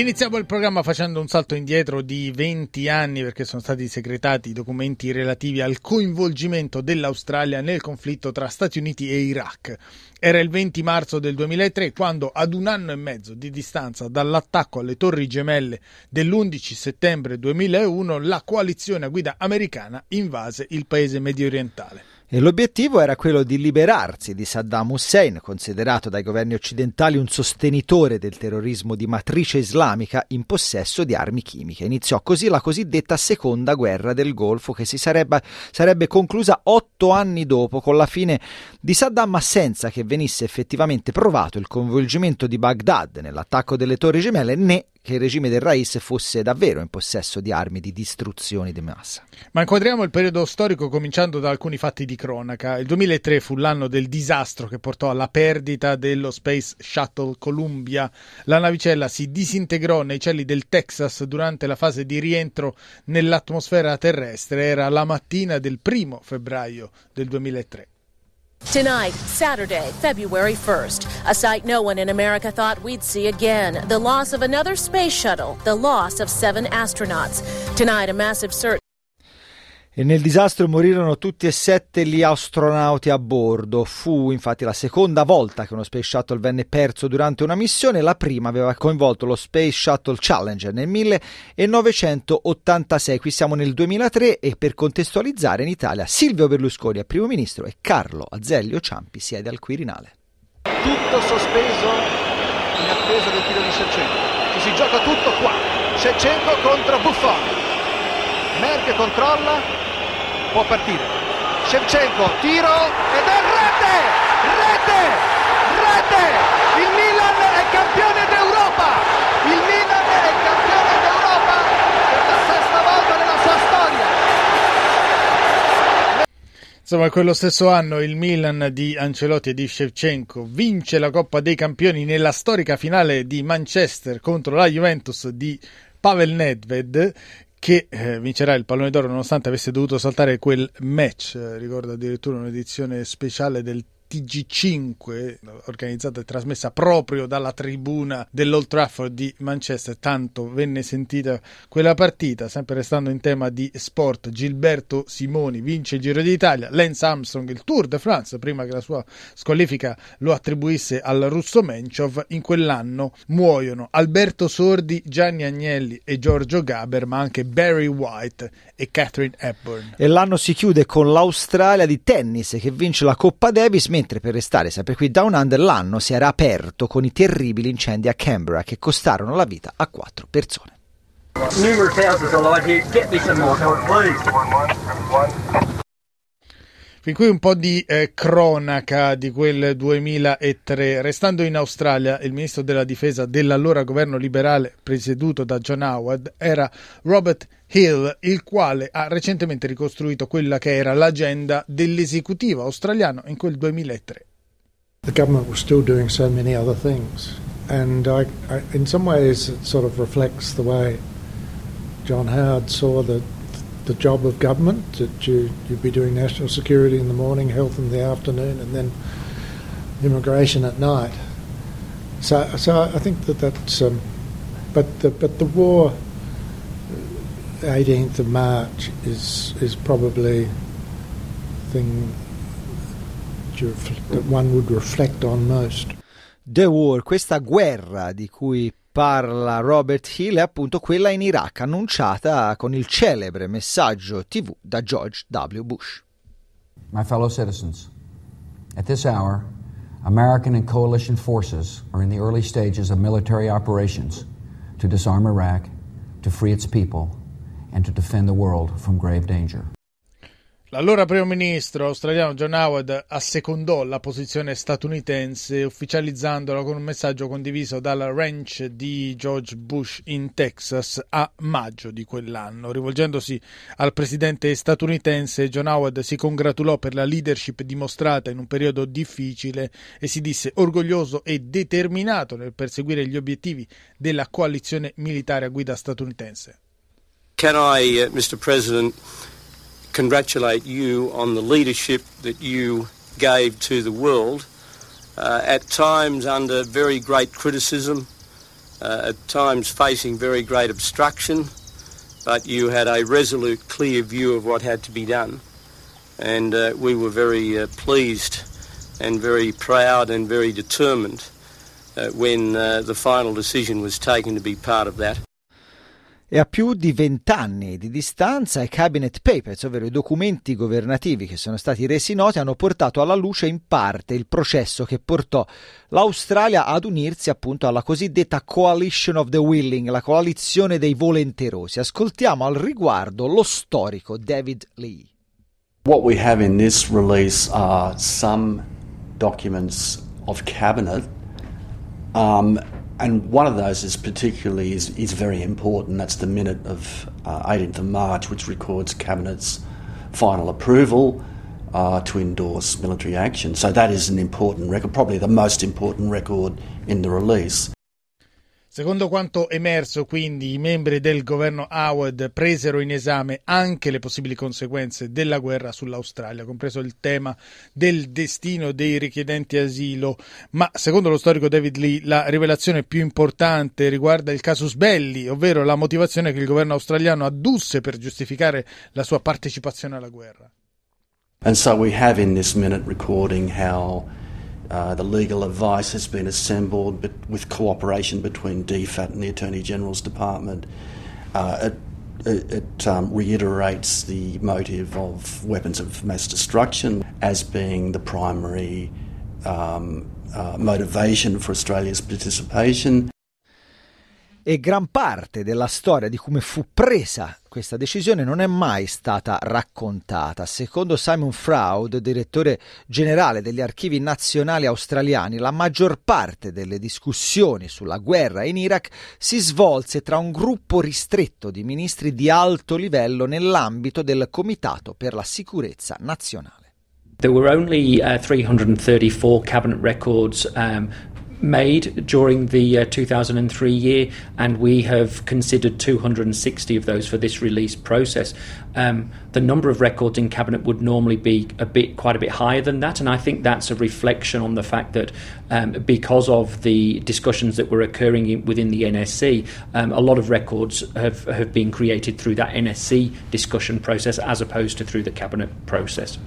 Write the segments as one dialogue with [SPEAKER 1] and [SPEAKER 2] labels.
[SPEAKER 1] Iniziamo il programma facendo un salto indietro di 20 anni perché sono stati segretati i documenti relativi al coinvolgimento dell'Australia nel conflitto tra Stati Uniti e Iraq. Era il 20 marzo del 2003 quando ad un anno e mezzo di distanza dall'attacco alle torri gemelle dell'11 settembre 2001 la coalizione a guida americana invase il paese medio orientale.
[SPEAKER 2] E l'obiettivo era quello di liberarsi di Saddam Hussein, considerato dai governi occidentali un sostenitore del terrorismo di matrice islamica in possesso di armi chimiche. Iniziò così la cosiddetta seconda guerra del Golfo che si sarebbe, sarebbe conclusa otto anni dopo con la fine di Saddam ma senza che venisse effettivamente provato il coinvolgimento di Baghdad nell'attacco delle torri gemelle né che il regime del Rais fosse davvero in possesso di armi di distruzione di massa.
[SPEAKER 1] Ma inquadriamo il periodo storico cominciando da alcuni fatti di cronaca. Il 2003 fu l'anno del disastro che portò alla perdita dello Space Shuttle Columbia. La navicella si disintegrò nei cieli del Texas durante la fase di rientro nell'atmosfera terrestre. Era la mattina del primo febbraio del 2003.
[SPEAKER 3] Tonight, Saturday, February 1st, a sight no one in America thought we'd see again. The loss of another space shuttle, the loss of seven astronauts. Tonight, a massive search.
[SPEAKER 2] E nel disastro morirono tutti e sette gli astronauti a bordo. Fu infatti la seconda volta che uno Space Shuttle venne perso durante una missione. La prima aveva coinvolto lo Space Shuttle Challenger nel 1986. Qui siamo nel 2003 e per contestualizzare in Italia Silvio Berlusconi è primo ministro e Carlo Azeglio Ciampi siede al Quirinale.
[SPEAKER 4] Tutto sospeso in attesa del tiro di Shevchenko. Ci si gioca tutto qua. Shevchenko contro Buffon. Merck controlla, può partire. Shevchenko, tiro ed è rete! Rete! Rete! Il Milan è campione d'Europa! Il Milan è campione d'Europa per la sesta volta nella sua storia!
[SPEAKER 1] Insomma, quello stesso anno il Milan di Ancelotti e di Shevchenko vince la Coppa dei Campioni nella storica finale di Manchester contro la Juventus di Pavel Nedved che eh, vincerà il pallone d'oro nonostante avesse dovuto saltare quel match, ricordo addirittura un'edizione speciale del TG5 organizzata e trasmessa proprio dalla tribuna dell'Old Trafford di Manchester. Tanto venne sentita quella partita sempre restando in tema di sport. Gilberto Simoni vince il Giro d'Italia. Lance Armstrong il Tour de France prima che la sua squalifica lo attribuisse al russo Menchov in quell'anno muoiono Alberto Sordi Gianni Agnelli e Giorgio Gaber ma anche Barry White e Catherine Hepburn.
[SPEAKER 2] E l'anno si chiude con l'Australia di tennis che vince la Coppa Davis mentre per restare sempre qui Down Under l'anno si era aperto con i terribili incendi a Canberra che costarono la vita a quattro persone.
[SPEAKER 5] Numerous houses alight here. Get me some more help, please.
[SPEAKER 1] Fin qui un po' di eh, cronaca di quel 2003. Restando in Australia, il ministro della difesa dell'allora governo liberale presieduto da John Howard era Robert Hill, il quale ha recentemente ricostruito quella che era l'agenda dell'esecutivo australiano in quel 2003.
[SPEAKER 6] The government was still doing so many other things, and I, I, in some ways it sort of reflects the way John Howard saw the the job of government that you you'd be doing national security in the morning, health in the afternoon, and then immigration at night. So, so I think that that's. Um, but the but the war, 18th of March, is is probably thing that one would reflect on most.
[SPEAKER 2] The War, questa guerra di cui parla Robert Hill è appunto quella in Iraq, annunciata con il celebre messaggio TV da George W. Bush.
[SPEAKER 7] My fellow citizens, at this hour, American and coalition forces are in the early stages of military operations to disarm Iraq, to free its people, and to defend the world from grave danger.
[SPEAKER 1] L'allora primo ministro australiano John Howard assecondò la posizione statunitense ufficializzandola con un messaggio condiviso dal ranch di George Bush in Texas a maggio di quell'anno. Rivolgendosi al presidente statunitense, John Howard si congratulò per la leadership dimostrata in un periodo difficile e si disse orgoglioso e determinato nel perseguire gli obiettivi della coalizione militare a guida statunitense.
[SPEAKER 8] can I, uh, Mr. President, congratulate you on the leadership that you gave to the world, uh, at times under very great criticism, uh, at times facing very great obstruction, but you had a resolute, clear view of what had to be done. And uh, we were very uh, pleased and very proud and very determined uh, when uh, the final decision was taken to be part of that.
[SPEAKER 2] E a più di vent'anni di distanza i Cabinet Papers, ovvero i documenti governativi che sono stati resi noti, hanno portato alla luce in parte il processo che portò l'Australia ad unirsi appunto alla cosiddetta Coalition of the Willing, la coalizione dei volenterosi. Ascoltiamo al riguardo lo storico David Lee.
[SPEAKER 9] What we have in this release are some documents of cabinet um, and one of those is particularly is, is very important. That's the minute of uh, 18th of March, which records cabinet's final approval uh, to endorse military action. So that is an important record, probably the most important record in the release.
[SPEAKER 1] Secondo quanto emerso, quindi, i membri del governo Howard presero in esame anche le possibili conseguenze della guerra sull'Australia, compreso il tema del destino dei richiedenti asilo. Ma, secondo lo storico David Lee, la rivelazione più importante riguarda il casus belli, ovvero la motivazione che il governo australiano addusse per giustificare la sua partecipazione alla guerra.
[SPEAKER 9] And so we have in this minute recording how Uh, the legal advice has been assembled but with cooperation between DFAT and the Attorney General's Department. Uh, it, it, it um, reiterates the motive of weapons of mass destruction as being the primary um, uh, motivation for Australia's participation.
[SPEAKER 2] E gran parte della storia di come fu presa questa decisione non è mai stata raccontata. Secondo Simon Fraud, direttore generale degli archivi nazionali australiani, la maggior parte delle discussioni sulla guerra in Iraq si svolse tra un gruppo ristretto di ministri di alto livello nell'ambito del Comitato per la sicurezza nazionale.
[SPEAKER 10] There were only uh, 334 cabinet records um, made during the uh, 2003 year, and we have considered 260 of those for this release process. Um, the number of records in cabinet would normally be a bit, quite a bit higher than that, and I think that's a reflection on the fact that um, because of the discussions that were occurring in, within the NSC, um, a lot of records have, have been created through that NSC discussion process as opposed to through the cabinet process.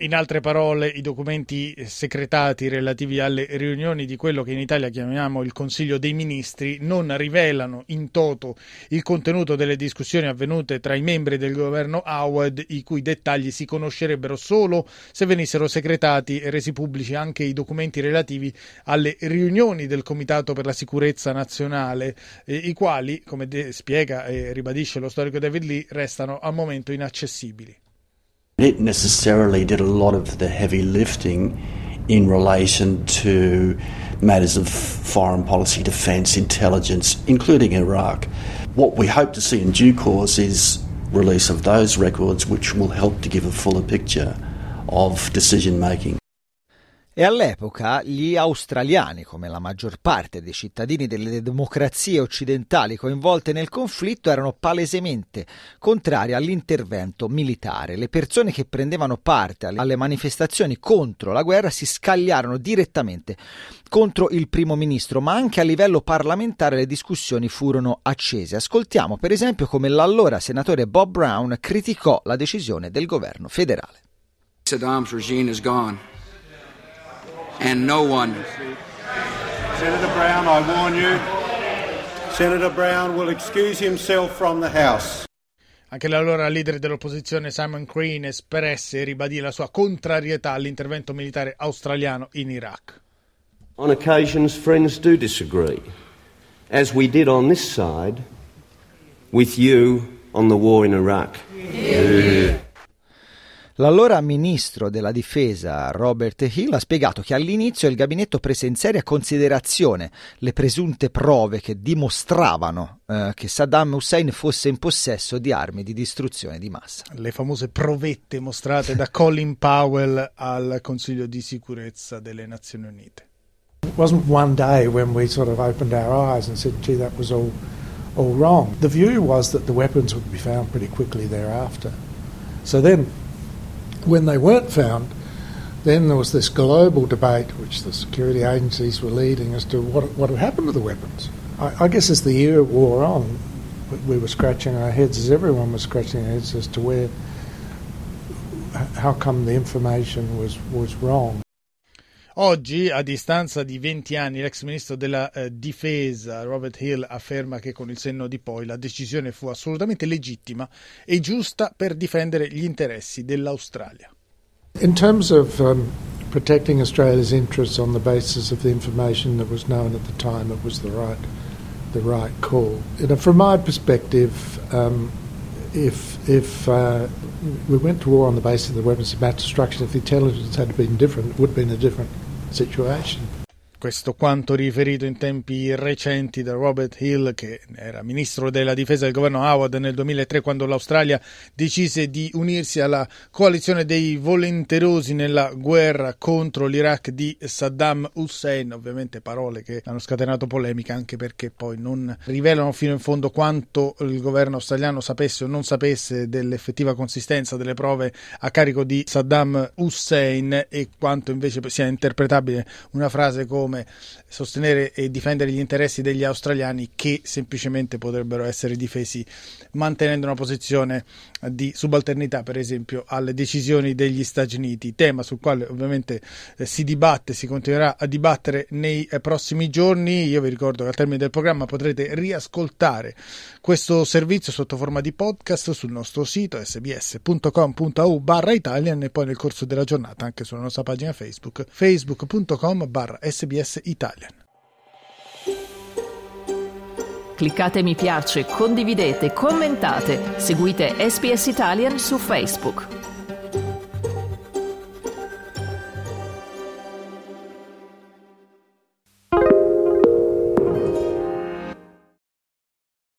[SPEAKER 1] In altre parole, i documenti secretati relativi alle riunioni di quello che in Italia chiamiamo il Consiglio dei Ministri non rivelano in toto il contenuto delle discussioni avvenute tra i membri del governo Howard, i cui dettagli si conoscerebbero solo se venissero secretati e resi pubblici anche i documenti relativi alle riunioni del Comitato per la Sicurezza Nazionale, i quali, come spiega e ribadisce lo storico David Lee, restano al momento inaccessibili.
[SPEAKER 9] It necessarily did a lot of the heavy lifting in relation to matters of foreign policy, defence, intelligence, including Iraq. What we hope to see in due course is release of those records, which will help to give a fuller picture of decision making.
[SPEAKER 2] E all'epoca gli australiani, come la maggior parte dei cittadini delle democrazie occidentali coinvolte nel conflitto, erano palesemente contrari all'intervento militare. Le persone che prendevano parte alle manifestazioni contro la guerra si scagliarono direttamente contro il primo ministro, ma anche a livello parlamentare le discussioni furono accese. Ascoltiamo per esempio come l'allora senatore Bob Brown criticò la decisione del governo federale.
[SPEAKER 11] Saddam's regime is gone. And no one.
[SPEAKER 12] Senator Brown, I warn you, Senator Brown will excuse himself from the House.
[SPEAKER 1] Anche l'allora leader dell'opposizione Simon Crane espresse e ribadì la sua contrarietà all'intervento militare australiano in Iraq.
[SPEAKER 13] On occasions, friends do disagree, as we did on this side with you on the war in Iraq. Yeah.
[SPEAKER 2] L'allora ministro della difesa Robert Hill ha spiegato che all'inizio il gabinetto prese in seria considerazione le presunte prove che dimostravano eh, che Saddam Hussein fosse in possesso di armi di distruzione di massa.
[SPEAKER 1] Le famose provette mostrate da Colin Powell al Consiglio di sicurezza delle Nazioni Unite.
[SPEAKER 6] It wasn't one day when we sort of opened our eyes and said, gee, that was all all wrong. The view was that the weapons would be found pretty quickly thereafter. So then, when they weren't found, then there was this global debate which the security agencies were leading as to what, what had happened to the weapons. I, I guess as the year wore on, we were scratching our heads, as everyone was scratching their heads, as to where, how come the information was, was wrong.
[SPEAKER 1] Oggi, a distanza di 20 anni, l'ex ministro della eh, difesa Robert Hill afferma che con il senno di poi la decisione fu assolutamente legittima e giusta per difendere gli interessi dell'Australia.
[SPEAKER 6] In terms of um, protecting Australia's interests on the basis of the information that was known at the time, it was the right, the right call. Know, from my perspective, um, if if uh, we went to war on the basis of the weapons of mass destruction, if the intelligence had been different, it would have been a different situation.
[SPEAKER 1] Questo quanto riferito in tempi recenti da Robert Hill, che era ministro della difesa del governo Howard nel 2003, quando l'Australia decise di unirsi alla coalizione dei volenterosi nella guerra contro l'Iraq di Saddam Hussein. Ovviamente parole che hanno scatenato polemica anche perché poi non rivelano fino in fondo quanto il governo australiano sapesse o non sapesse dell'effettiva consistenza delle prove a carico di Saddam Hussein e quanto invece sia interpretabile una frase come come sostenere e difendere gli interessi degli australiani che semplicemente potrebbero essere difesi mantenendo una posizione di subalternità, per esempio, alle decisioni degli Stati Uniti, tema sul quale ovviamente eh, si dibatte, si continuerà a dibattere nei eh, prossimi giorni. Io vi ricordo che al termine del programma potrete riascoltare questo servizio sotto forma di podcast sul nostro sito sbs.com.au barra Italian e poi nel corso della giornata anche sulla nostra pagina Facebook facebook.com barra SBS Italian.
[SPEAKER 14] Cliccate mi piace, condividete, commentate, seguite SBS Italian su Facebook.